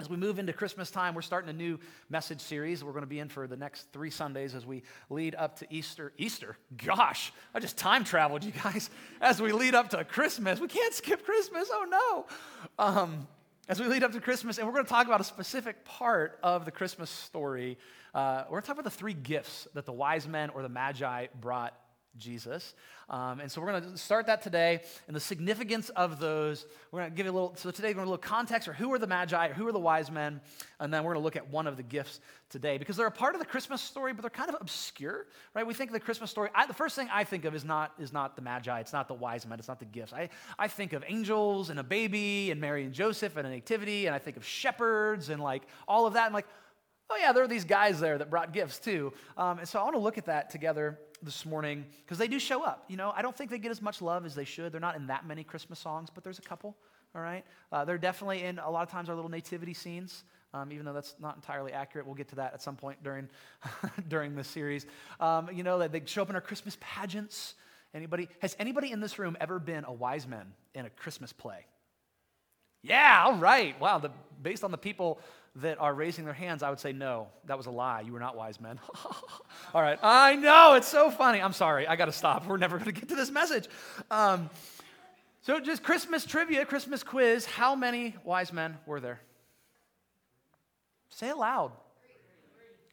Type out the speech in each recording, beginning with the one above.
As we move into Christmas time, we're starting a new message series we're going to be in for the next three Sundays as we lead up to Easter. Easter? Gosh, I just time traveled, you guys. As we lead up to Christmas, we can't skip Christmas. Oh no. Um, as we lead up to Christmas, and we're going to talk about a specific part of the Christmas story. Uh, we're going to talk about the three gifts that the wise men or the magi brought Jesus. Um, and so we're going to start that today and the significance of those. We're going to give you a little, so today we're going to look context or who are the magi or who are the wise men. And then we're going to look at one of the gifts today because they're a part of the Christmas story, but they're kind of obscure, right? We think of the Christmas story. I, the first thing I think of is not, is not the magi. It's not the wise men. It's not the gifts. I, I think of angels and a baby and Mary and Joseph and a nativity. And I think of shepherds and like all of that. And I'm like, oh yeah, there are these guys there that brought gifts too. Um, and so I want to look at that together this morning because they do show up. You know, I don't think they get as much love as they should. They're not in that many Christmas songs, but there's a couple. All right, uh, they're definitely in a lot of times our little nativity scenes. Um, even though that's not entirely accurate, we'll get to that at some point during during this series. Um, you know that they show up in our Christmas pageants. Anybody has anybody in this room ever been a wise man in a Christmas play? Yeah, all right. Wow, the, based on the people that are raising their hands, I would say, no, that was a lie. You were not wise men. All right. I know, it's so funny. I'm sorry. I got to stop. We're never going to get to this message. Um, so, just Christmas trivia, Christmas quiz. How many wise men were there? Say it loud.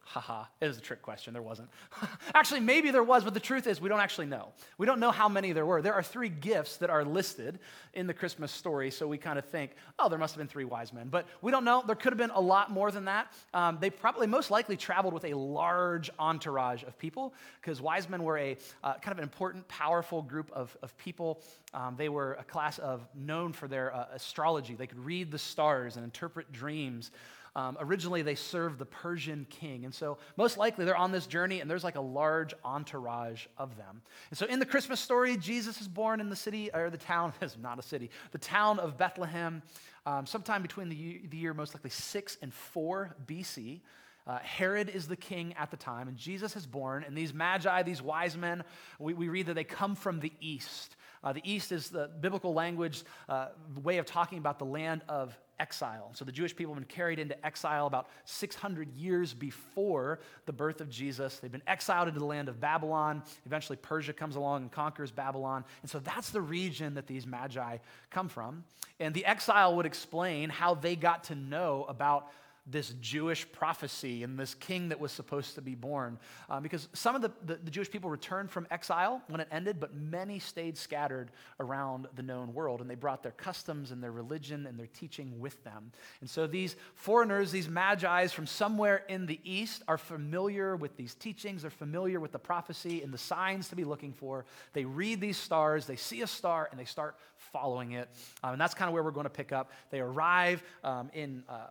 Haha, it was a trick question. There wasn't. actually, maybe there was, but the truth is, we don't actually know. We don't know how many there were. There are three gifts that are listed in the Christmas story, so we kind of think, oh, there must have been three wise men. But we don't know. There could have been a lot more than that. Um, they probably most likely traveled with a large entourage of people, because wise men were a uh, kind of an important, powerful group of, of people. Um, they were a class of known for their uh, astrology. They could read the stars and interpret dreams. Um, originally, they served the Persian king. And so, most likely, they're on this journey, and there's like a large entourage of them. And so, in the Christmas story, Jesus is born in the city, or the town, is not a city, the town of Bethlehem, um, sometime between the, the year most likely 6 and 4 BC. Uh, Herod is the king at the time, and Jesus is born. And these magi, these wise men, we, we read that they come from the east. Uh, the east is the biblical language uh, way of talking about the land of exile. So the Jewish people have been carried into exile about 600 years before the birth of Jesus. They've been exiled into the land of Babylon. Eventually, Persia comes along and conquers Babylon. And so that's the region that these magi come from. And the exile would explain how they got to know about this Jewish prophecy and this king that was supposed to be born. Um, because some of the, the, the, Jewish people returned from exile when it ended, but many stayed scattered around the known world. And they brought their customs and their religion and their teaching with them. And so these foreigners, these magi's from somewhere in the east, are familiar with these teachings. They're familiar with the prophecy and the signs to be looking for. They read these stars, they see a star, and they start following it. Um, and that's kind of where we're going to pick up. They arrive um, in. Uh,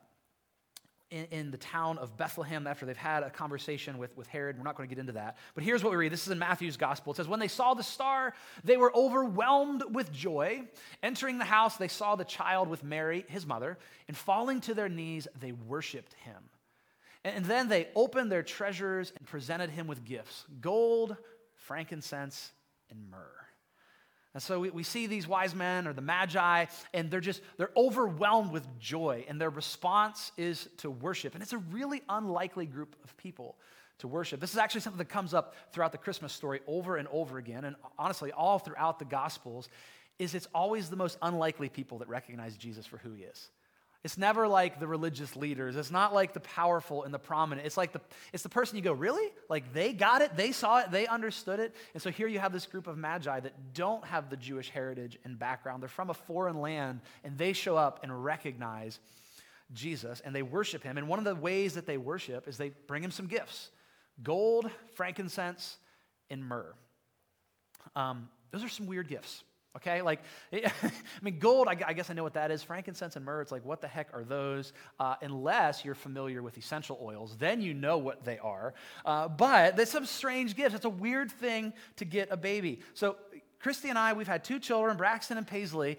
in, in, the town of Bethlehem after they've had a conversation with, with Herod. We're not going to get into that. But here's what we read. This is in Matthew's gospel. It says, When they saw the star, they were overwhelmed with joy. Entering the house, they saw the child with Mary, his mother, and falling to their knees, they worshiped him. And, and then they opened their treasures and presented him with gifts gold, frankincense, and myrrh. And so we, we see these wise men or the magi, and they're just, they're overwhelmed with joy, and their response is to worship. And it's a really unlikely group of people to worship. This is actually something that comes up throughout the Christmas story over and over again, and honestly, all throughout the Gospels, is it's always the most unlikely people that recognize Jesus for who he is. It's never like the religious leaders. It's not like the powerful and the prominent. It's like the it's the person you go, "Really? Like they got it, they saw it, they understood it." And so here you have this group of magi that don't have the Jewish heritage and background. They're from a foreign land and they show up and recognize Jesus and they worship him. And one of the ways that they worship is they bring him some gifts. Gold, frankincense, and myrrh. Um, those are some weird gifts. Okay, like, I mean, gold, I, guess I know what that is. Frankincense and myrrh, it's like, what the heck are those? Uh, unless you're familiar with essential oils, then you know what they are. Uh, but there's some strange gifts. It's a weird thing to get a baby. So, Christy and I, we've had two children, Braxton and Paisley,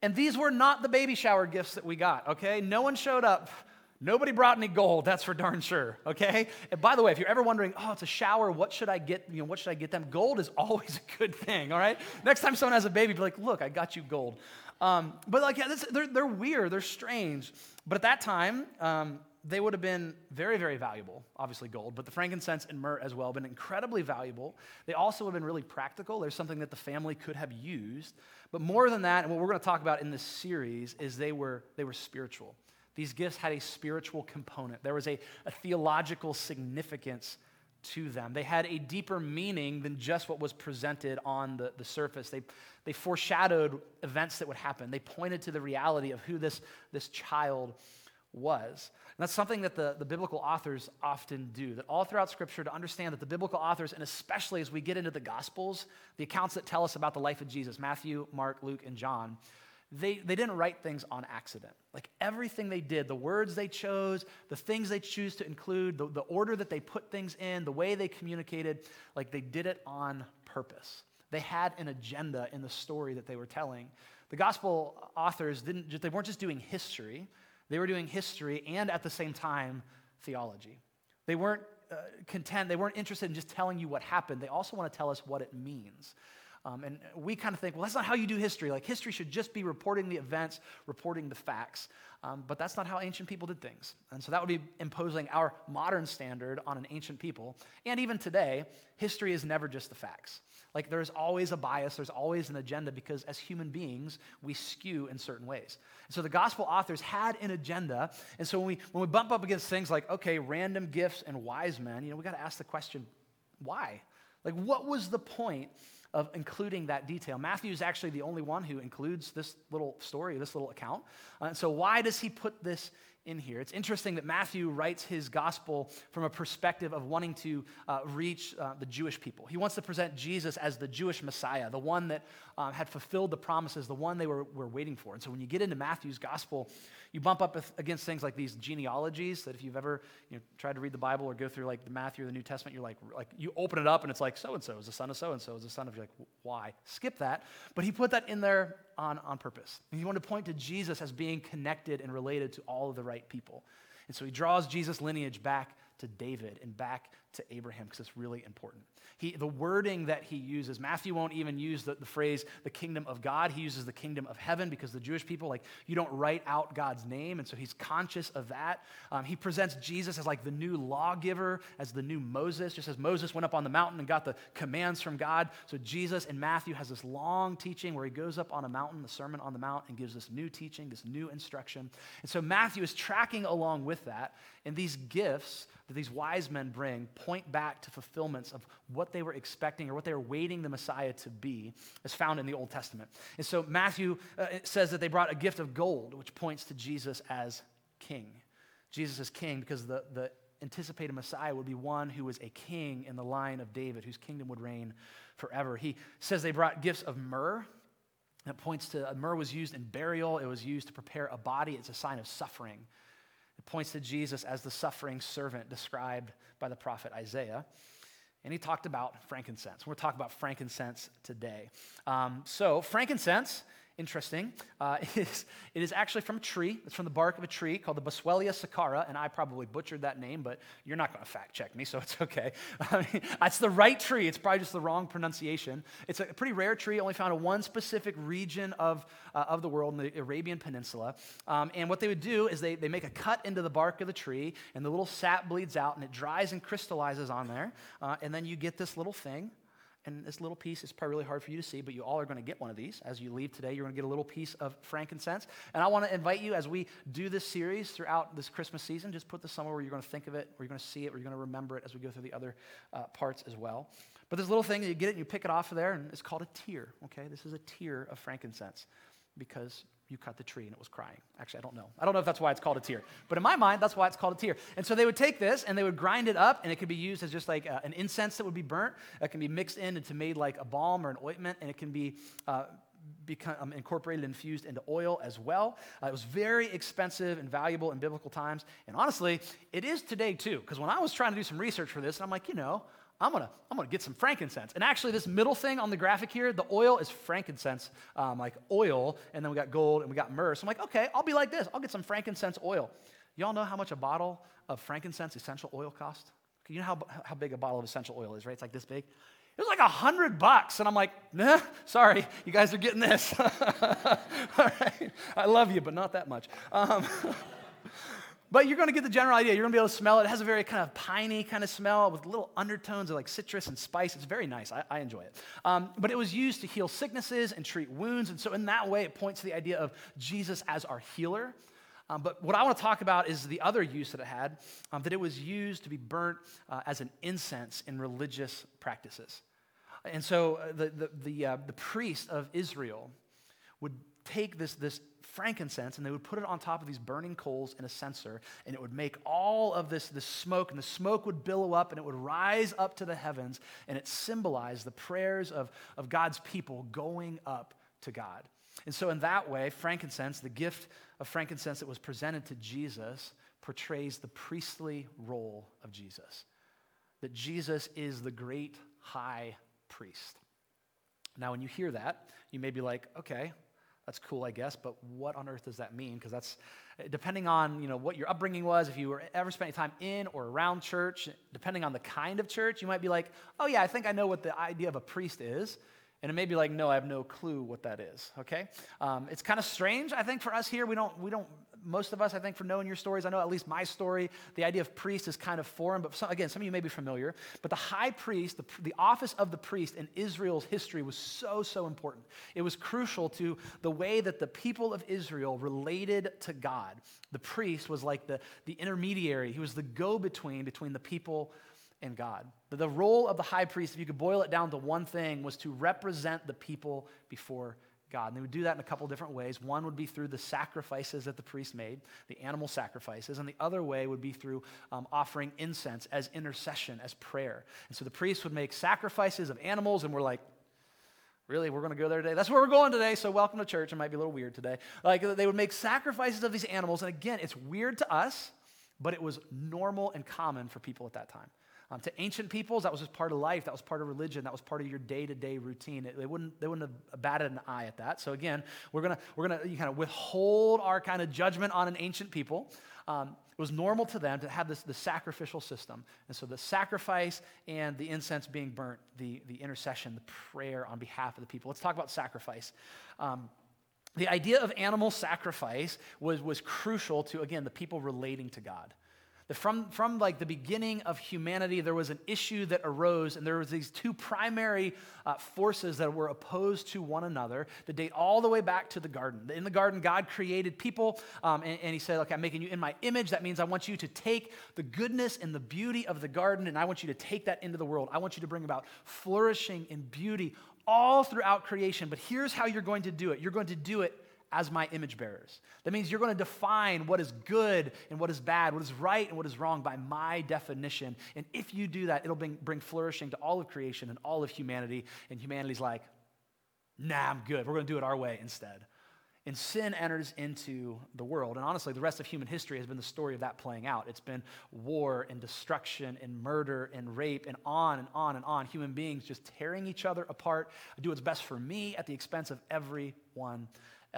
and these were not the baby shower gifts that we got, okay? No one showed up Nobody brought any gold, that's for darn sure, okay? And by the way, if you're ever wondering, oh, it's a shower, what should I get? You know, what should I get them? Gold is always a good thing, all right? Next time someone has a baby, be like, look, I got you gold. Um, but like, yeah, this, they're, they're weird, they're strange. But at that time, um, they would have been very, very valuable, obviously gold, but the frankincense and myrrh as well have been incredibly valuable. They also have been really practical. There's something that the family could have used. But more than that, and what we're going to talk about in this series is they were, they were spiritual. These gifts had a spiritual component. There was a, a theological significance to them. They had a deeper meaning than just what was presented on the, the surface. They, they foreshadowed events that would happen. They pointed to the reality of who this, this child was. And that's something that the, the biblical authors often do, that all throughout Scripture, to understand that the biblical authors, and especially as we get into the Gospels, the accounts that tell us about the life of Jesus Matthew, Mark, Luke, and John they, they didn't write things on accident. Like everything they did, the words they chose, the things they choose to include, the, the order that they put things in, the way they communicated, like they did it on purpose. They had an agenda in the story that they were telling. The gospel authors didn't just, they weren't just doing history, they were doing history and at the same time theology. They weren't uh, content, they weren't interested in just telling you what happened. They also want to tell us what it means. Um, and we kind of think, well, that's not how you do history. Like, history should just be reporting the events, reporting the facts. Um, but that's not how ancient people did things. And so that would be imposing our modern standard on an ancient people. And even today, history is never just the facts. Like, there's always a bias, there's always an agenda because as human beings, we skew in certain ways. And so the gospel authors had an agenda. And so when we, when we bump up against things like, okay, random gifts and wise men, you know, we got to ask the question, why? Like, what was the point of including that detail. Matthew is actually the only one who includes this little story, this little account. Uh, so, why does he put this in here. It's interesting that Matthew writes his gospel from a perspective of wanting to uh, reach uh, the Jewish people. He wants to present Jesus as the Jewish Messiah, the one that um, had fulfilled the promises, the one they were, were waiting for. And so when you get into Matthew's gospel, you bump up against things like these genealogies that if you've ever you know, tried to read the Bible or go through like the Matthew or the New Testament, you're like, like you open it up and it's like so and so is the son of so and so is the son of. You're like, why? Skip that. But he put that in there on, on purpose. He wanted to point to Jesus as being connected and related to all of the right people. And so he draws Jesus' lineage back to David and back to Abraham because it's really important. He, the wording that he uses, Matthew won't even use the, the phrase the kingdom of God. He uses the kingdom of heaven because the Jewish people, like, you don't write out God's name. And so he's conscious of that. Um, he presents Jesus as like the new lawgiver, as the new Moses, just as Moses went up on the mountain and got the commands from God. So Jesus in Matthew has this long teaching where he goes up on a mountain, the Sermon on the Mount, and gives this new teaching, this new instruction. And so Matthew is tracking along with that. And these gifts that these wise men bring point back to fulfillments of what they were expecting or what they were waiting the Messiah to be, as found in the Old Testament. And so Matthew uh, says that they brought a gift of gold, which points to Jesus as king. Jesus is king because the, the anticipated Messiah would be one who was a king in the line of David, whose kingdom would reign forever. He says they brought gifts of myrrh. That points to myrrh was used in burial, it was used to prepare a body, it's a sign of suffering. Points to Jesus as the suffering servant described by the prophet Isaiah. And he talked about frankincense. We're talking about frankincense today. Um, so, frankincense interesting. Uh, is, it is actually from a tree. It's from the bark of a tree called the Boswellia siccara, and I probably butchered that name, but you're not going to fact check me, so it's okay. It's the right tree. It's probably just the wrong pronunciation. It's a pretty rare tree, only found in one specific region of, uh, of the world, in the Arabian Peninsula. Um, and what they would do is they, they make a cut into the bark of the tree, and the little sap bleeds out, and it dries and crystallizes on there. Uh, and then you get this little thing and this little piece is probably really hard for you to see, but you all are going to get one of these. As you leave today, you're going to get a little piece of frankincense. And I want to invite you as we do this series throughout this Christmas season, just put this somewhere where you're going to think of it, where you're going to see it, where you're going to remember it as we go through the other uh, parts as well. But this little thing, you get it and you pick it off of there, and it's called a tear, okay? This is a tear of frankincense because you cut the tree and it was crying. Actually, I don't know. I don't know if that's why it's called a tear. But in my mind, that's why it's called a tear. And so they would take this and they would grind it up, and it could be used as just like uh, an incense that would be burnt. It can be mixed in into made like a balm or an ointment, and it can be. Uh, Become um, incorporated and infused into oil as well. Uh, it was very expensive and valuable in biblical times. And honestly, it is today too. Because when I was trying to do some research for this, and I'm like, you know, I'm gonna, I'm gonna get some frankincense. And actually, this middle thing on the graphic here, the oil is frankincense, um, like oil, and then we got gold and we got myrrh. So I'm like, okay, I'll be like this. I'll get some frankincense oil. Y'all know how much a bottle of frankincense essential oil costs? You know how, how big a bottle of essential oil is, right? It's like this big. It was like a hundred bucks. And I'm like, nah, sorry, you guys are getting this. All right. I love you, but not that much. Um, but you're going to get the general idea. You're going to be able to smell it. It has a very kind of piney kind of smell with little undertones of like citrus and spice. It's very nice. I, I enjoy it. Um, but it was used to heal sicknesses and treat wounds. And so, in that way, it points to the idea of Jesus as our healer. Um, but what I want to talk about is the other use that it had, um, that it was used to be burnt uh, as an incense in religious practices. And so uh, the, the, the, uh, the priest of Israel would take this, this frankincense and they would put it on top of these burning coals in a censer and it would make all of this, this smoke and the smoke would billow up and it would rise up to the heavens and it symbolized the prayers of, of god's people going up to god. And so in that way frankincense the gift of frankincense that was presented to jesus portrays the priestly role of jesus that jesus is the great high priest. Now when you hear that you may be like okay that's cool, I guess, but what on earth does that mean? Because that's depending on you know what your upbringing was, if you were ever spent time in or around church, depending on the kind of church, you might be like, oh yeah, I think I know what the idea of a priest is. And it may be like, no, I have no clue what that is. Okay, um, it's kind of strange. I think for us here, we don't we don't most of us, I think, for knowing your stories, I know at least my story, the idea of priest is kind of foreign, but some, again, some of you may be familiar. But the high priest, the, the office of the priest in Israel's history was so, so important. It was crucial to the way that the people of Israel related to God. The priest was like the, the intermediary, he was the go between between the people and God. The role of the high priest, if you could boil it down to one thing, was to represent the people before God. And they would do that in a couple different ways. One would be through the sacrifices that the priest made, the animal sacrifices, and the other way would be through um, offering incense as intercession, as prayer. And so the priest would make sacrifices of animals, and we're like, Really, we're going to go there today? That's where we're going today, so welcome to church. It might be a little weird today. Like, they would make sacrifices of these animals, and again, it's weird to us, but it was normal and common for people at that time. Um, to ancient peoples, that was just part of life. That was part of religion. That was part of your day-to-day routine. It, they, wouldn't, they wouldn't have batted an eye at that. So again, we're gonna we're gonna kind of withhold our kind of judgment on an ancient people. Um, it was normal to them to have this the sacrificial system, and so the sacrifice and the incense being burnt, the the intercession, the prayer on behalf of the people. Let's talk about sacrifice. Um, the idea of animal sacrifice was, was crucial to, again, the people relating to God. From, from like the beginning of humanity, there was an issue that arose, and there was these two primary uh, forces that were opposed to one another that date all the way back to the garden. In the garden, God created people, um, and, and He said, "Okay, I'm making you in my image. That means I want you to take the goodness and the beauty of the garden, and I want you to take that into the world. I want you to bring about flourishing and beauty all throughout creation. But here's how you're going to do it. You're going to do it." As my image bearers. That means you're going to define what is good and what is bad, what is right and what is wrong by my definition. And if you do that, it'll bring, flourishing to all of creation and all of humanity. And humanity's like, nah, I'm good. We're going to do it our way instead. And sin enters into the world. And honestly, the rest of human history has been the story of that playing out. It's been war and destruction and murder and rape and on and on and on. Human beings just tearing each other apart. I do what's best for me at the expense of everyone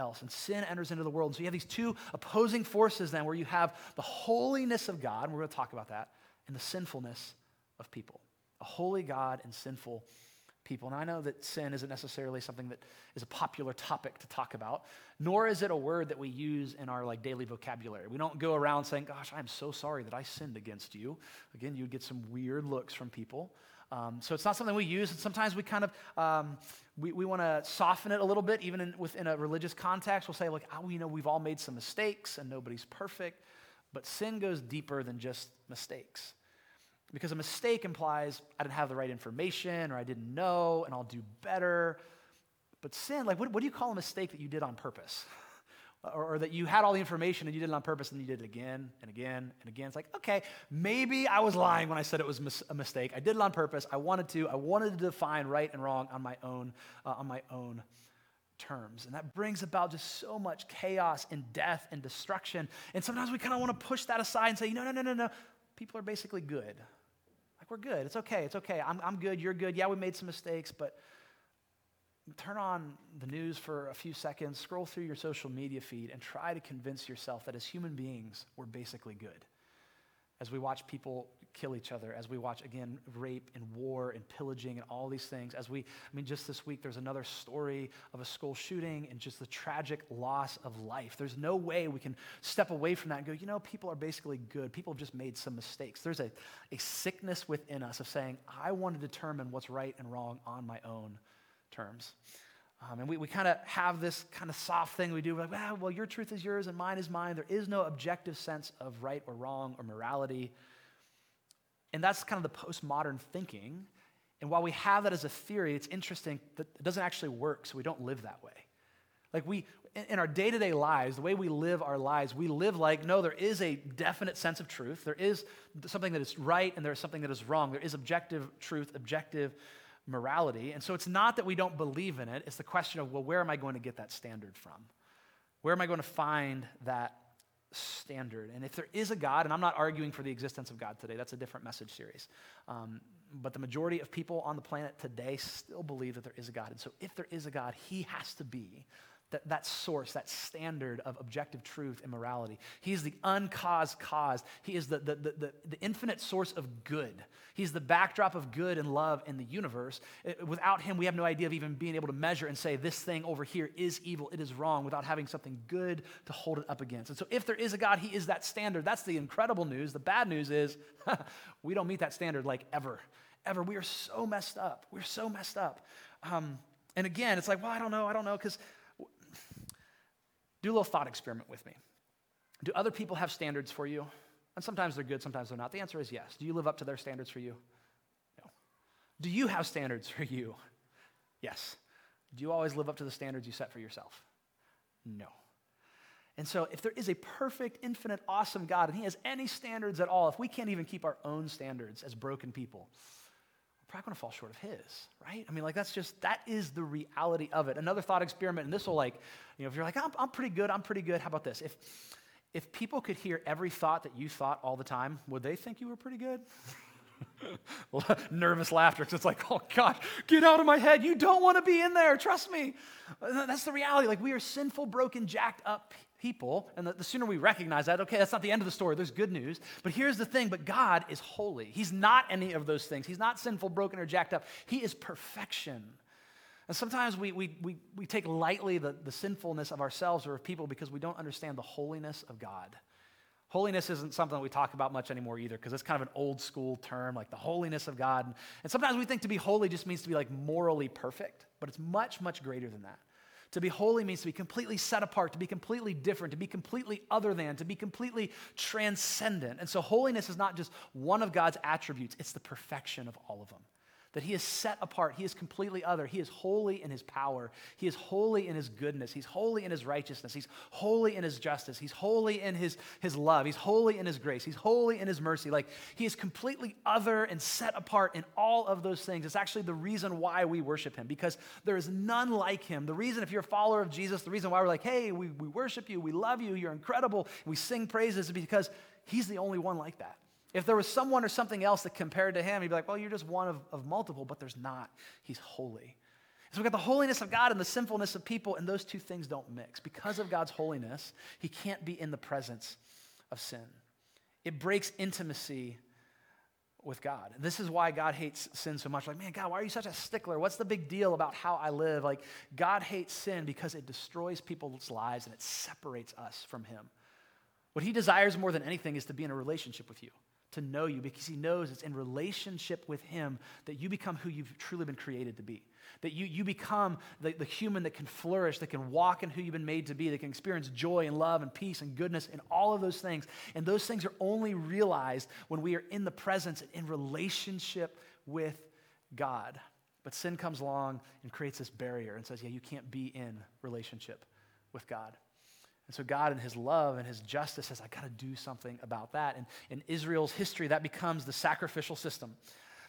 else. And sin enters into the world. And so you have these two opposing forces then where you have the holiness of God, and we're going to talk about that, and the sinfulness of people. A holy God and sinful people. And I know that sin isn't necessarily something that is a popular topic to talk about, nor is it a word that we use in our like daily vocabulary. We don't go around saying, "Gosh, I'm so sorry that I sinned against you." Again, you would get some weird looks from people. Um, so it's not something we use, and sometimes we kind of um, we, we want to soften it a little bit, even in, within a religious context. We'll say, like, oh, you know, we've all made some mistakes, and nobody's perfect. But sin goes deeper than just mistakes. Because a mistake implies I didn't have the right information, or I didn't know, and I'll do better. But sin, like, what, what do you call a mistake that you did on purpose? or, or, that you had all the information and you did it on purpose and you did it again and again and again. It's like, okay, maybe I was lying when I said it was mis- a mistake. I did it on purpose. I wanted to. I wanted to define right and wrong on my own, uh, on my own terms. And that brings about just so much chaos and death and destruction. And sometimes we kind of want to push that aside and say, no, no, no, no, no. People are basically good. Like, we're good. It's okay. It's okay. I'm, I'm good. You're good. Yeah, we made some mistakes, but turn on the news for a few seconds, scroll through your social media feed, and try to convince yourself that as human beings, we're basically good. as we watch people kill each other, as we watch, again, rape and war and pillaging and all these things, as we, I mean, just this week, there's another story of a school shooting and just the tragic loss of life. There's no way we can step away from that and go, you know, people are basically good. People have just made some mistakes. There's a, a sickness within us of saying, I want to determine what's right and wrong on my own terms. Um, and we, we kind of have this kind of soft thing we do. We're like, well, well, your truth is yours and mine is mine. There is no objective sense of right or wrong or morality. And that's kind of the postmodern thinking. And while we have that as a theory, it's interesting that it doesn't actually work, so we don't live that way. Like we, in our day to day lives, the way we live our lives, we live like, no, there is a definite sense of truth. There is something that is right and there is something that is wrong. There is objective truth, objective morality. And so it's not that we don't believe in it, it's the question of, well, where am I going to get that standard from? Where am I going to find that standard. And if there is a God, and I'm not arguing for the existence of God today, that's a different message series. Um, but the majority of people on the planet today still believe that there is a God. And so if there is a God, he has to be that, that source, that standard of objective truth and morality. He is the uncaused cause. He is the, the, the, the, the infinite source of good. He's the backdrop of good and love in the universe. It, without him, we have no idea of even being able to measure and say, this thing over here is evil, it is wrong, without having something good to hold it up against. And so, if there is a God, he is that standard. That's the incredible news. The bad news is we don't meet that standard like ever. Ever. We are so messed up. We're so messed up. Um, and again, it's like, well, I don't know, I don't know, because do a little thought experiment with me. Do other people have standards for you? And sometimes they're good, sometimes they're not. The answer is yes. Do you live up to their standards for you? No. Do you have standards for you? Yes. Do you always live up to the standards you set for yourself? No. And so, if there is a perfect, infinite, awesome God, and He has any standards at all, if we can't even keep our own standards as broken people, probably going to fall short of his, right? I mean, like, that's just, that is the reality of it. Another thought experiment, and this will, like, you know, if you're like, I'm, I'm pretty good, I'm pretty good, how about this? If, if people could hear every thought that you thought all the time, would they think you were pretty good? Nervous laughter, because it's like, oh God, get out of my head. You don't want to be in there. Trust me. That's the reality. Like, we are sinful, broken, jacked up people. And the, the, sooner we recognize that, okay, that's not the end of the story. There's good news. But here's the thing but God is holy. He's not any of those things. He's not sinful, broken, or jacked up. He is perfection. And sometimes we, we, we, we take lightly the, the sinfulness of ourselves or of people because we don't understand the holiness of God. Holiness isn't something that we talk about much anymore either, because it's kind of an old school term, like the holiness of God. And sometimes we think to be holy just means to be like morally perfect, but it's much, much greater than that. To be holy means to be completely set apart, to be completely different, to be completely other than, to be completely transcendent. And so, holiness is not just one of God's attributes, it's the perfection of all of them that he is set apart. He is completely other. He is holy in his power. He is holy in his goodness. He's holy in his righteousness. He's holy in his justice. He's holy in his, his love. He's holy in his grace. He's holy in his mercy. Like he is completely other and set apart in all of those things. It's actually the reason why we worship him because there is none like him. The reason, if you're a follower of Jesus, the reason why we're like, hey, we, we worship you, we love you, you're incredible, we sing praises is because he's the only one like that. If there was someone or something else that compared to him, he'd be like, well, you're just one of, of multiple, but there's not. He's holy. So we've got the holiness of God and the sinfulness of people, and those two things don't mix. Because of God's holiness, he can't be in the presence of sin. It breaks intimacy with God. This is why God hates sin so much. Like, man, God, why are you such a stickler? What's the big deal about how I live? Like, God hates sin because it destroys people's lives and it separates us from him. What he desires more than anything is to be in a relationship with you to know you because he knows it's in relationship with him that you become who you've truly been created to be. That you, you become the, the human that can flourish, that can walk in who you've been made to be, that can experience joy and love and peace and goodness and all of those things. And those things are only realized when we are in the presence and in relationship with God. But sin comes along and creates this barrier and says, yeah, you can't be in relationship with God. And so God, in his love and his justice, says, I got to do something about that. And in Israel's history, that becomes the sacrificial system.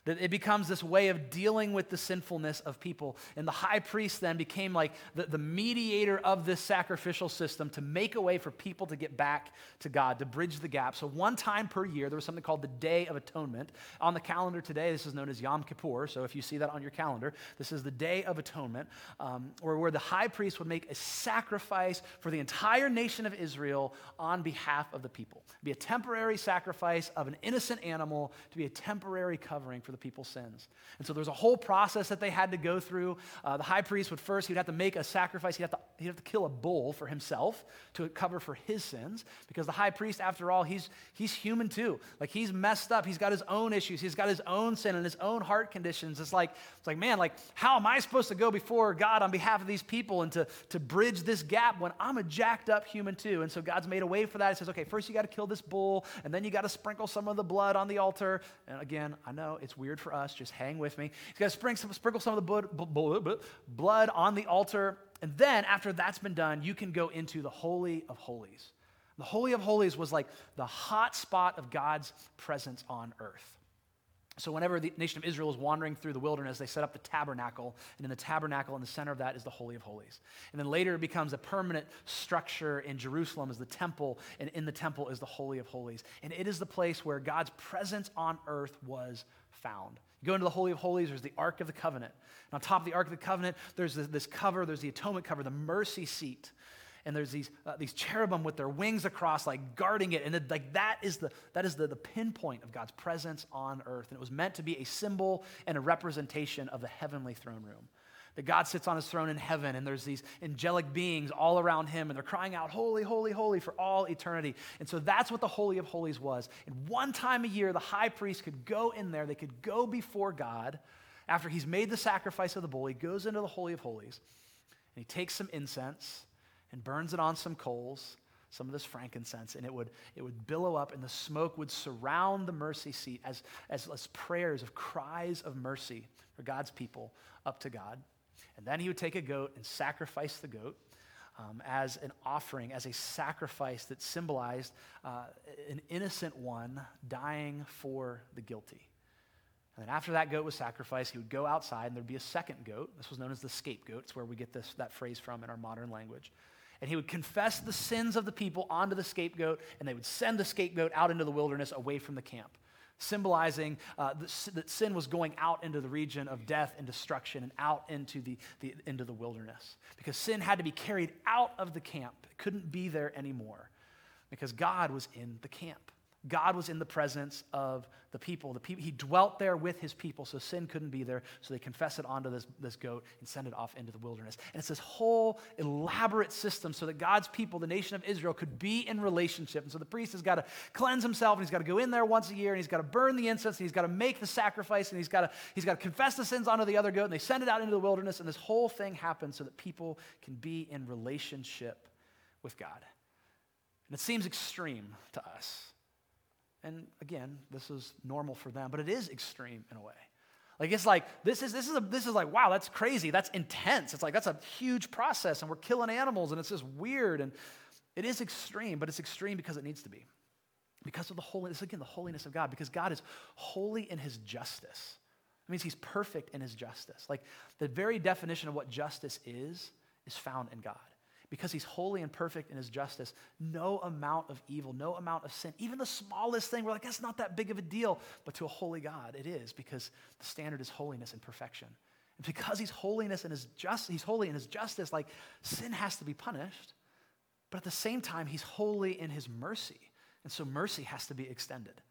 That it becomes this way of dealing with the sinfulness of people. And the high priest then became like the, the mediator of this sacrificial system to make a way for people to get back to God, to bridge the gap. So, one time per year, there was something called the Day of Atonement. On the calendar today, this is known as Yom Kippur. So, if you see that on your calendar, this is the Day of Atonement, um, where the high priest would make a sacrifice for the entire nation of Israel on behalf of the people. It'd be a temporary sacrifice of an innocent animal to be a temporary covering for for the people's sins. And so there's a whole process that they had to go through. Uh, the high priest would first, he'd have to make a sacrifice. He'd have, to, he'd have to kill a bull for himself to cover for his sins. Because the high priest, after all, he's, he's human too. Like he's messed up. He's got his own issues. He's got his own sin and his own heart conditions. It's like, it's like man, like how am I supposed to go before God on behalf of these people and to, to bridge this gap when I'm a jacked up human too? And so God's made a way for that. He says, okay, first you got to kill this bull, and then you got to sprinkle some of the blood on the altar. And again, I know it's weird for us. Just hang with me. He's got to sprinkle, sprinkle some of the blood on the altar. And then, after that's been done, you can go into the Holy of Holies. The Holy of Holies was like the hot spot of God's presence on earth. So, whenever the nation of Israel is wandering through the wilderness, they set up the tabernacle, and in the tabernacle, in the center of that, is the Holy of Holies. And then later, it becomes a permanent structure in Jerusalem, as the temple, and in the temple is the Holy of Holies. And it is the place where God's presence on earth was found. You go into the Holy of Holies, there's the Ark of the Covenant. And on top of the Ark of the Covenant, there's this, cover, there's the atonement cover, the mercy seat and there's these, uh, these cherubim with their wings across, like guarding it. And it, like that is, the, that is the, the pinpoint of God's presence on earth. And it was meant to be a symbol and a representation of the heavenly throne room. That God sits on his throne in heaven, and there's these angelic beings all around him, and they're crying out, Holy, holy, holy, for all eternity. And so that's what the Holy of Holies was. And one time a year, the high priest could go in there, they could go before God after he's made the sacrifice of the bull. He goes into the Holy of Holies, and he takes some incense, and burns it on some coals, some of this frankincense, and it would, it would billow up, and the smoke would surround the mercy seat as, as, as prayers of cries of mercy for God's people up to God. And then he would take a goat and sacrifice the goat. Um, as an offering, as a sacrifice that symbolized uh, an innocent one dying for the guilty. And then after that goat was sacrificed, he would go outside and there'd be a second goat. This was known as the scapegoat. It's where we get this, that phrase from in our modern language and he would confess the sins of the people onto the scapegoat, and they would send the scapegoat out into the wilderness away from the camp, symbolizing uh, that sin was going out into the region of death and destruction and out into the, the, into the wilderness. Because sin had to be carried out of the camp, it couldn't be there anymore, because God was in the camp. God was in the presence of the people. The people. He dwelt there with his people, so sin couldn't be there. So they confess it onto this, this goat and send it off into the wilderness. And it's this whole elaborate system so that God's people, the nation of Israel, could be in relationship. And so the priest has got to cleanse himself, and he's got to go in there once a year, and he's got to burn the incense, and he's got to make the sacrifice, and he's got to, he's got to confess the sins onto the other goat, and they send it out into the wilderness. And this whole thing happens so that people can be in relationship with God. And it seems extreme to us. And again, this is normal for them, but it is extreme in a way. Like it's like this is this is a, this is like wow that's crazy. That's intense. It's like that's a huge process and we're killing animals and it's just weird and it is extreme but it's extreme because it needs to be. Because of the holiness again the holiness of God because God is holy in His justice. It means He's perfect in His justice. Like the very definition of what justice is is found in God because he's holy and perfect in his justice, no amount of evil, no amount of sin, even the smallest thing, we're like, that's not that big of a deal. But to a holy God, it is because the standard is holiness and perfection. And because he's holiness and his just, he's holy in his justice, like sin has to be punished. But at the same time, he's holy in his mercy. And so mercy has to be extended.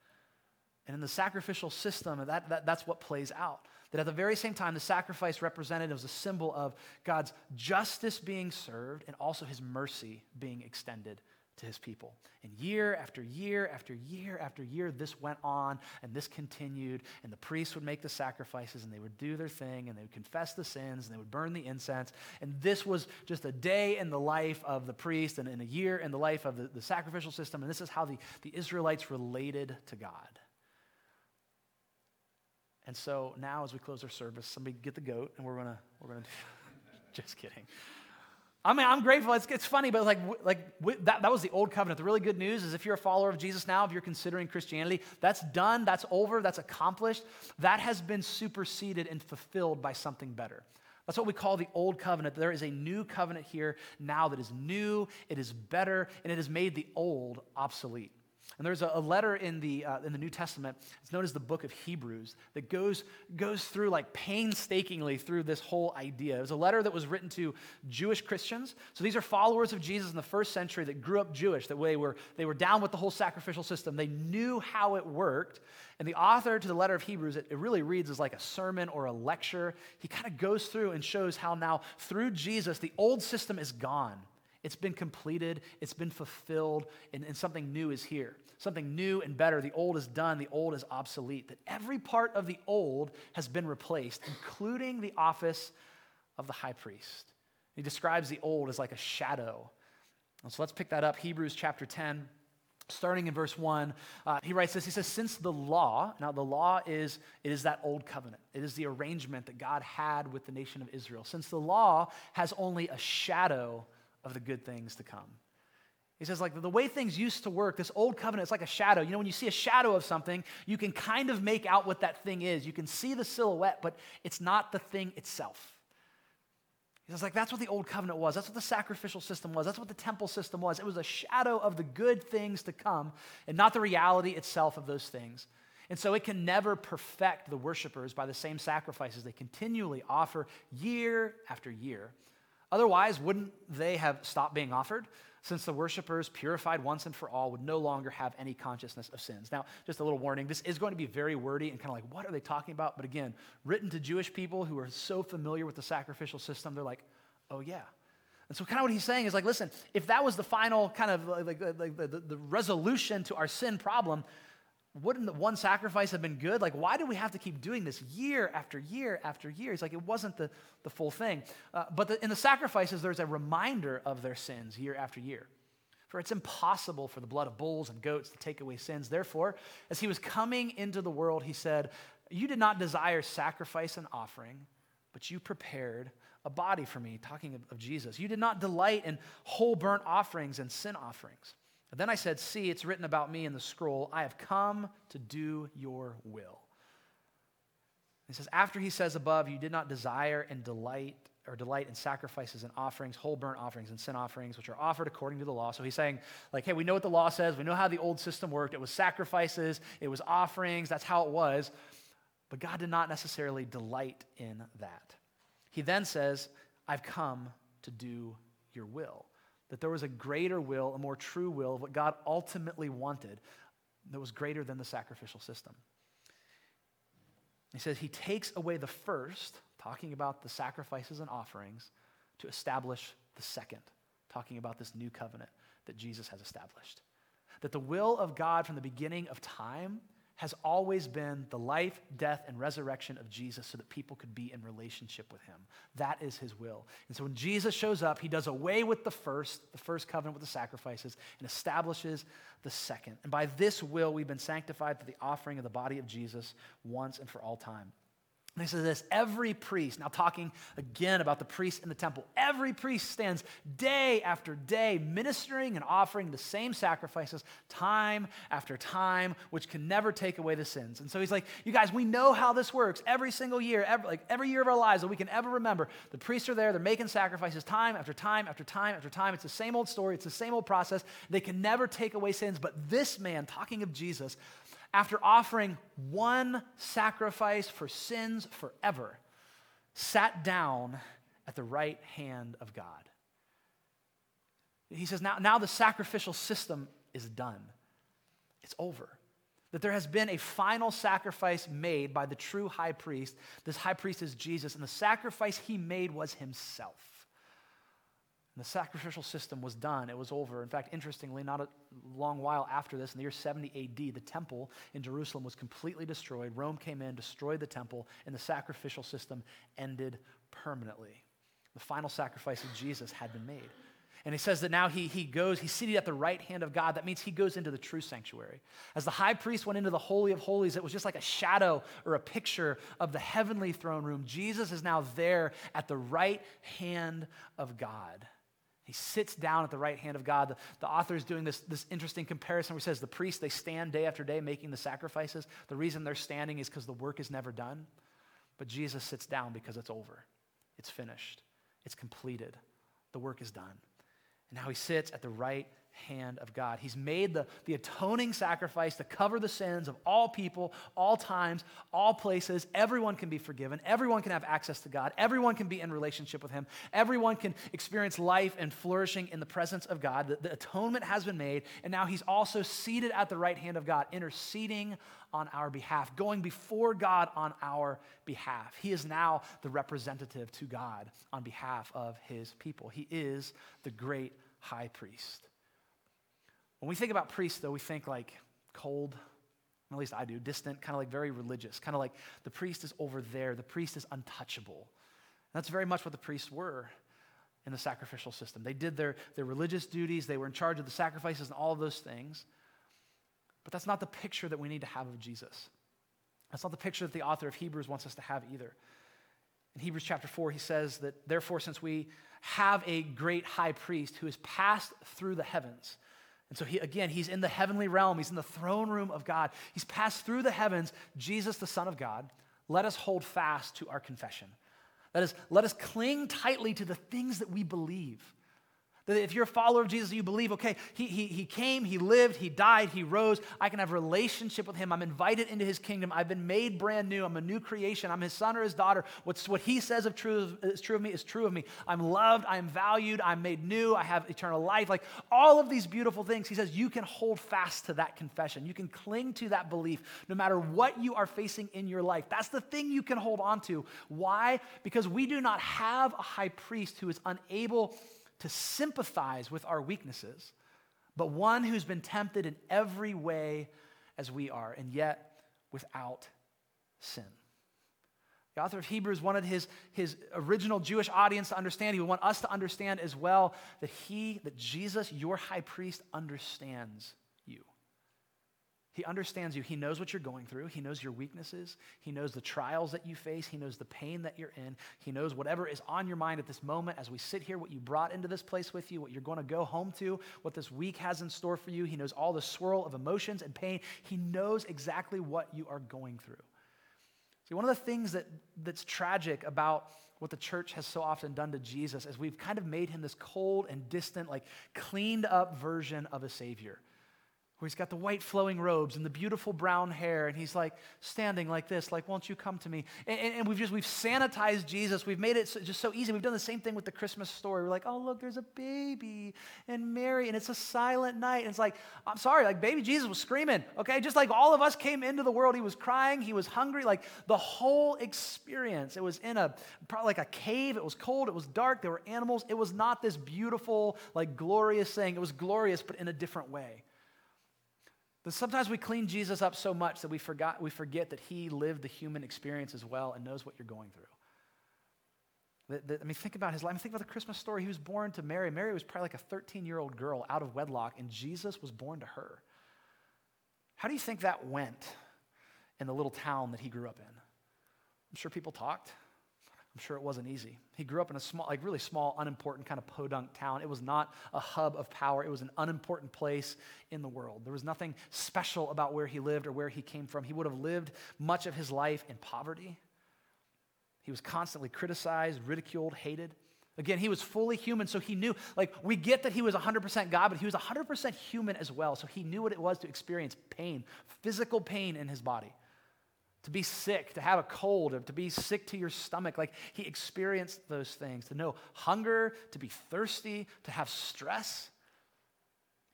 And in the sacrificial system, that, that, that's what plays out. That at the very same time, the sacrifice represented as a symbol of God's justice being served and also his mercy being extended to his people. And year after year after year after year, this went on and this continued. And the priests would make the sacrifices and they would do their thing and they would confess the sins and they would burn the incense. And this was just a day in the life of the priest and in a year in the life of the, the sacrificial system. And this is how the, the Israelites related to God. And so now, as we close our service, somebody get the goat, and we're gonna we're gonna. just kidding. I mean, I'm grateful. It's, it's funny, but like, like that, that was the old covenant. The really good news is if you're a follower of Jesus now, if you're considering Christianity, that's done, that's over, that's accomplished. That has been superseded and fulfilled by something better. That's what we call the old covenant. There is a new covenant here now that is new, it is better, and it has made the old obsolete. And there's a, a letter in the, uh, in the New Testament, it's known as the book of Hebrews, that goes, goes through like painstakingly through this whole idea. It was a letter that was written to Jewish Christians. So these are followers of Jesus in the first century that grew up Jewish, that way were, they were down with the whole sacrificial system. They knew how it worked. And the author to the letter of Hebrews, it, it really reads as like a sermon or a lecture. He kind of goes through and shows how now through Jesus, the old system is gone. It's been completed, it's been fulfilled, and, and, something new is here. Something new and better. The old is done, the old is obsolete. That every part of the old has been replaced, including the office of the high priest. He describes the old as like a shadow. And so let's pick that up. Hebrews chapter 10, starting in verse 1. Uh, he writes this He says, Since the law, now the law is, it is that old covenant, it is the arrangement that God had with the nation of Israel. Since the law has only a shadow of the good things to come. He says, like, the way things used to work, this old covenant, it's like a shadow. You know, when you see a shadow of something, you can kind of make out what that thing is. You can see the silhouette, but it's not the thing itself. He says, like, that's what the old covenant was. That's what the sacrificial system was. That's what the temple system was. It was a shadow of the good things to come and not the reality itself of those things. And so it can never perfect the worshipers by the same sacrifices they continually offer year after year. Otherwise, wouldn't they have stopped being offered? Since the worshipers, purified once and for all, would no longer have any consciousness of sins. Now, just a little warning this is going to be very wordy and kind of like, what are they talking about? But again, written to Jewish people who are so familiar with the sacrificial system, they're like, oh, yeah. And so, kind of what he's saying is like, listen, if that was the final kind of like, like the, the, the resolution to our sin problem, wouldn't the one sacrifice have been good? Like, why do we have to keep doing this year after year after year? He's like, it wasn't the, the full thing. Uh, but the, in the sacrifices, there's a reminder of their sins year after year. For it's impossible for the blood of bulls and goats to take away sins. Therefore, as he was coming into the world, he said, You did not desire sacrifice and offering, but you prepared a body for me, talking of, of Jesus. You did not delight in whole burnt offerings and sin offerings. But then I said, See, it's written about me in the scroll. I have come to do your will. He says, after he says above, you did not desire and delight or delight in sacrifices and offerings, whole burnt offerings and sin offerings, which are offered according to the law. So he's saying, like, hey, we know what the law says. We know how the old system worked. It was sacrifices, it was offerings. That's how it was. But God did not necessarily delight in that. He then says, I've come to do your will that there was a greater will, a more true will of what God ultimately wanted that was greater than the sacrificial system. He says he takes away the first, talking about the sacrifices and offerings, to establish the second, talking about this new covenant that Jesus has established. That the will of God from the beginning of time has always been the life, death, and resurrection of Jesus so that people could be in relationship with him. That is his will. And so when Jesus shows up, he does away with the first, the first covenant with the sacrifices, and establishes the second. And by this will, we've been sanctified through the offering of the body of Jesus once and for all time. And he says this every priest, now talking again about the priests in the temple, every priest stands day after day ministering and offering the same sacrifices time after time, which can never take away the sins. And so he's like, You guys, we know how this works every single year, every, like every year of our lives that we can ever remember. The priests are there, they're making sacrifices time after time after time after time. It's the same old story, it's the same old process. They can never take away sins. But this man, talking of Jesus, after offering one sacrifice for sins forever, sat down at the right hand of God. He says, now, now the sacrificial system is done. It's over. That there has been a final sacrifice made by the true high priest. This high priest is Jesus, and the sacrifice he made was himself. The sacrificial system was done, it was over. In fact, interestingly, not a long while after this, in the year 70 AD, the temple in Jerusalem was completely destroyed. Rome came in, destroyed the temple, and the sacrificial system ended permanently. The final sacrifice of Jesus had been made. And he says that now he, he goes, he's seated at the right hand of God. That means he goes into the true sanctuary. As the high priest went into the Holy of Holies, it was just like a shadow or a picture of the heavenly throne room. Jesus is now there at the right hand of God. He sits down at the right hand of God. The, the author is doing this, this interesting comparison where he says the priests, they stand day after day making the sacrifices. The reason they're standing is because the work is never done. But Jesus sits down because it's over, it's finished, it's completed, the work is done. And now he sits at the right hand of God. He's made the, the atoning sacrifice to cover the sins of all people, all times, all places. Everyone can be forgiven. Everyone can have access to God. Everyone can be in relationship with Him. Everyone can experience life and flourishing in the presence of God. The, the atonement has been made, and now He's also seated at the right hand of God, interceding on our behalf, going before God on our behalf. He is now the representative to God on behalf of His people. He is the great high priest. When we think about priests, though, we think like cold, at least I do, distant, kind of like very religious, kind of like the priest is over there, the priest is untouchable. And that's very much what the priests were in the sacrificial system. They did their, their religious duties, they were in charge of the sacrifices and all of those things. But that's not the picture that we need to have of Jesus. That's not the picture that the author of Hebrews wants us to have either. In Hebrews chapter 4, he says that, therefore, since we have a great high priest who has passed through the heavens, and so, he, again, he's in the heavenly realm. He's in the throne room of God. He's passed through the heavens, Jesus, the Son of God. Let us hold fast to our confession. That is, let us cling tightly to the things that we believe. That if you're a follower of Jesus, you believe, okay, he, he, he came, he lived, he died, he rose. I can have a relationship with him. I'm invited into his kingdom. I've been made brand new. I'm a new creation. I'm his son or his daughter. What's, what he says of true, is true of me is true of me. I'm loved. I'm valued. I'm made new. I have eternal life. Like all of these beautiful things, he says you can hold fast to that confession. You can cling to that belief no matter what you are facing in your life. That's the thing you can hold on to. Why? Because we do not have a high priest who is unable to sympathize with our weaknesses, but one who's been tempted in every way as we are, and yet without sin. The author of Hebrews wanted his, his original Jewish audience to understand. He would want us to understand as well that he, that Jesus, your high priest, understands he understands you. He knows what you're going through. He knows your weaknesses. He knows the trials that you face. He knows the pain that you're in. He knows whatever is on your mind at this moment as we sit here, what you brought into this place with you, what you're going to go home to, what this week has in store for you. He knows all the swirl of emotions and pain. He knows exactly what you are going through. See, one of the things that, that's tragic about what the church has so often done to Jesus is we've kind of made him this cold and distant, like cleaned up version of a Savior where he's got the white flowing robes and the beautiful brown hair and he's like standing like this like won't you come to me? And, and, and we've just we've sanitized jesus. We've made it so, just so easy. We've done the same thing with the christmas story. We're like oh look there's a baby and mary and it's a silent night. And it's like i'm sorry like baby jesus was screaming okay? Just like all of us came into the world he was crying he was hungry. Like the whole experience it was in a probably like a cave. It was cold it was dark there were animals. It was not this beautiful like glorious thing. It was glorious but in a different way but sometimes we clean Jesus up so much that we, forgot, we forget that he lived the human experience as well and knows what you're going through. The, the, I mean, think about his life. I mean, think about the Christmas story. He was born to Mary. Mary was probably like a 13 year old girl out of wedlock, and Jesus was born to her. How do you think that went in the little town that he grew up in? I'm sure people talked. I'm sure it wasn't easy. He grew up in a small, like really small, unimportant kind of podunk town. It was not a hub of power. It was an unimportant place in the world. There was nothing special about where he lived or where he came from. He would have lived much of his life in poverty. He was constantly criticized, ridiculed, hated. Again, he was fully human, so he knew, like, we get that he was 100% God, but he was 100% human as well. So he knew what it was to experience pain, physical pain in his body to be sick, to have a cold, to be sick to your stomach. Like he experienced those things, to know hunger, to be thirsty, to have stress.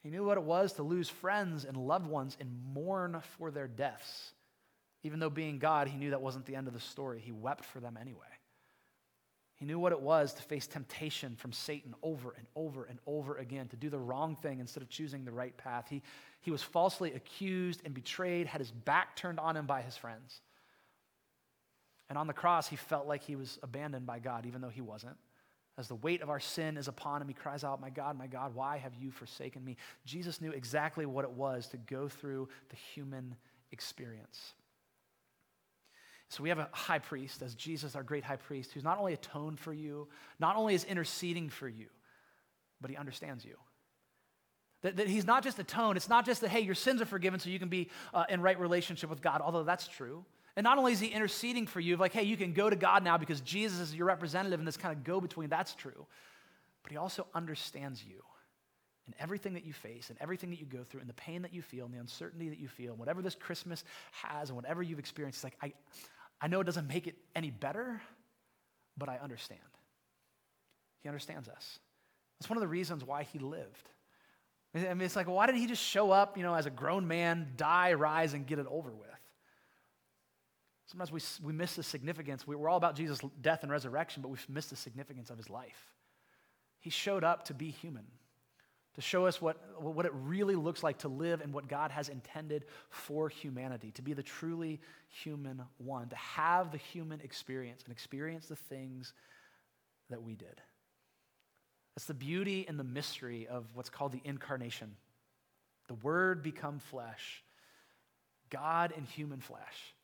He knew what it was to lose friends and loved ones and mourn for their deaths. Even though being God, he knew that wasn't the end of the story. He wept for them anyway. He knew what it was to face temptation from Satan over and over and over again, to do the wrong thing instead of choosing the right path. He, he was falsely accused and betrayed, had his back turned on him by his friends. And on the cross, he felt like he was abandoned by God, even though he wasn't. As the weight of our sin is upon him, he cries out, My God, my God, why have you forsaken me? Jesus knew exactly what it was to go through the human experience. So we have a high priest, as Jesus, our great high priest, who's not only atoned for you, not only is interceding for you, but he understands you. That, that he's not just atoned. It's not just that, hey, your sins are forgiven so you can be uh, in right relationship with God, although that's true. And not only is he interceding for you, like, hey, you can go to God now because Jesus is your representative in this kind of go between, that's true. But he also understands you and everything that you face and everything that you go through and the pain that you feel and the uncertainty that you feel and whatever this Christmas has and whatever you've experienced. It's like, I, I know it doesn't make it any better, but I understand. He understands us. That's one of the reasons why he lived. I mean, it's like, why didn't he just show up, you know, as a grown man, die, rise, and get it over with? Sometimes we, we miss the significance. We, we're all about Jesus' death and resurrection, but we've missed the significance of his life. He showed up to be human, to show us what, what it really looks like to live and what God has intended for humanity, to be the truly human one, to have the human experience and experience the things that we did. That's the beauty and the mystery of what's called the incarnation. The Word become flesh, God in human flesh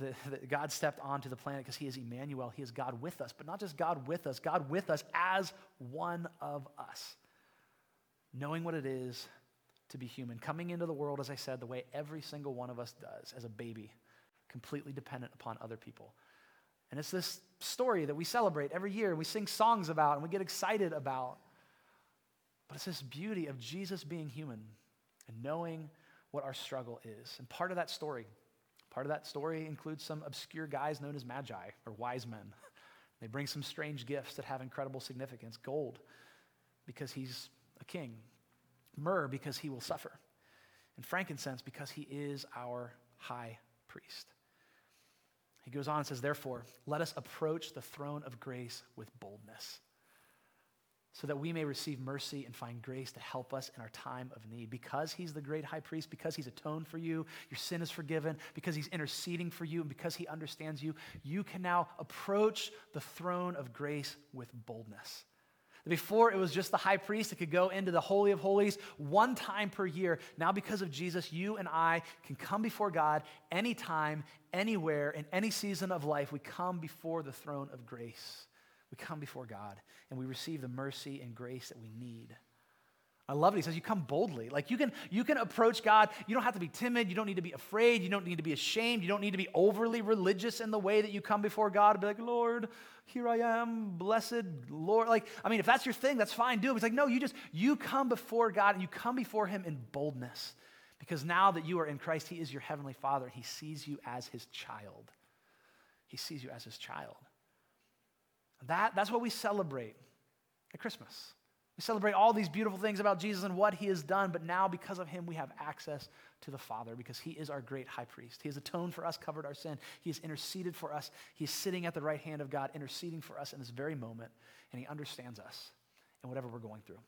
that God stepped onto the planet because he is Emmanuel. He is God with us, but not just God with us, God with us as one of us. Knowing what it is to be human, coming into the world, as I said, the way every single one of us does as a baby, completely dependent upon other people. And it's this story that we celebrate every year, we sing songs about, and we get excited about. But it's this beauty of Jesus being human and knowing what our struggle is. And part of that story Part of that story includes some obscure guys known as magi or wise men. They bring some strange gifts that have incredible significance gold, because he's a king, myrrh, because he will suffer, and frankincense, because he is our high priest. He goes on and says, Therefore, let us approach the throne of grace with boldness so that we may receive mercy and find grace to help us in our time of need. Because he's the great high priest, because he's atoned for you, your sin is forgiven, because he's interceding for you, and because he understands you, you can now approach the throne of grace with boldness. Before, it was just the high priest that could go into the Holy of Holies one time per year. Now, because of Jesus, you and I can come before God anytime, anywhere, in any season of life. We come before the throne of grace. We come before God and we receive the mercy and grace that we need. I love it. He says, You come boldly. Like you can, you can approach God. You don't have to be timid. You don't need to be afraid. You don't need to be ashamed. You don't need to be overly religious in the way that you come before God be like, Lord, here I am, blessed Lord. Like, I mean, if that's your thing, that's fine. Do it. It's like, No, you just, you come before God and you come before Him in boldness. Because now that you are in Christ, He is your heavenly Father and He sees you as His child. He sees you as His child. That, that's what we celebrate at Christmas. We celebrate all these beautiful things about Jesus and what he has done, but now because of him, we have access to the Father because he is our great high priest. He has atoned for us, covered our sin. He has interceded for us. He is sitting at the right hand of God, interceding for us in this very moment, and he understands us and whatever we're going through.